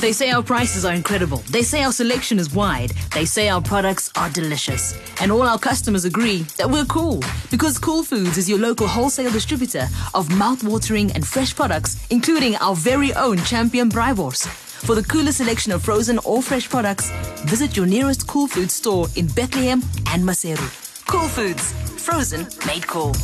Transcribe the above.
They say our prices are incredible. They say our selection is wide. They say our products are delicious. And all our customers agree that we're cool because Cool Foods is your local wholesale distributor of mouth-watering and fresh products, including our very own champion Braaiwors. For the coolest selection of frozen or fresh products, visit your nearest Cool Foods store in Bethlehem and Maseru. Cool Foods, frozen made cool.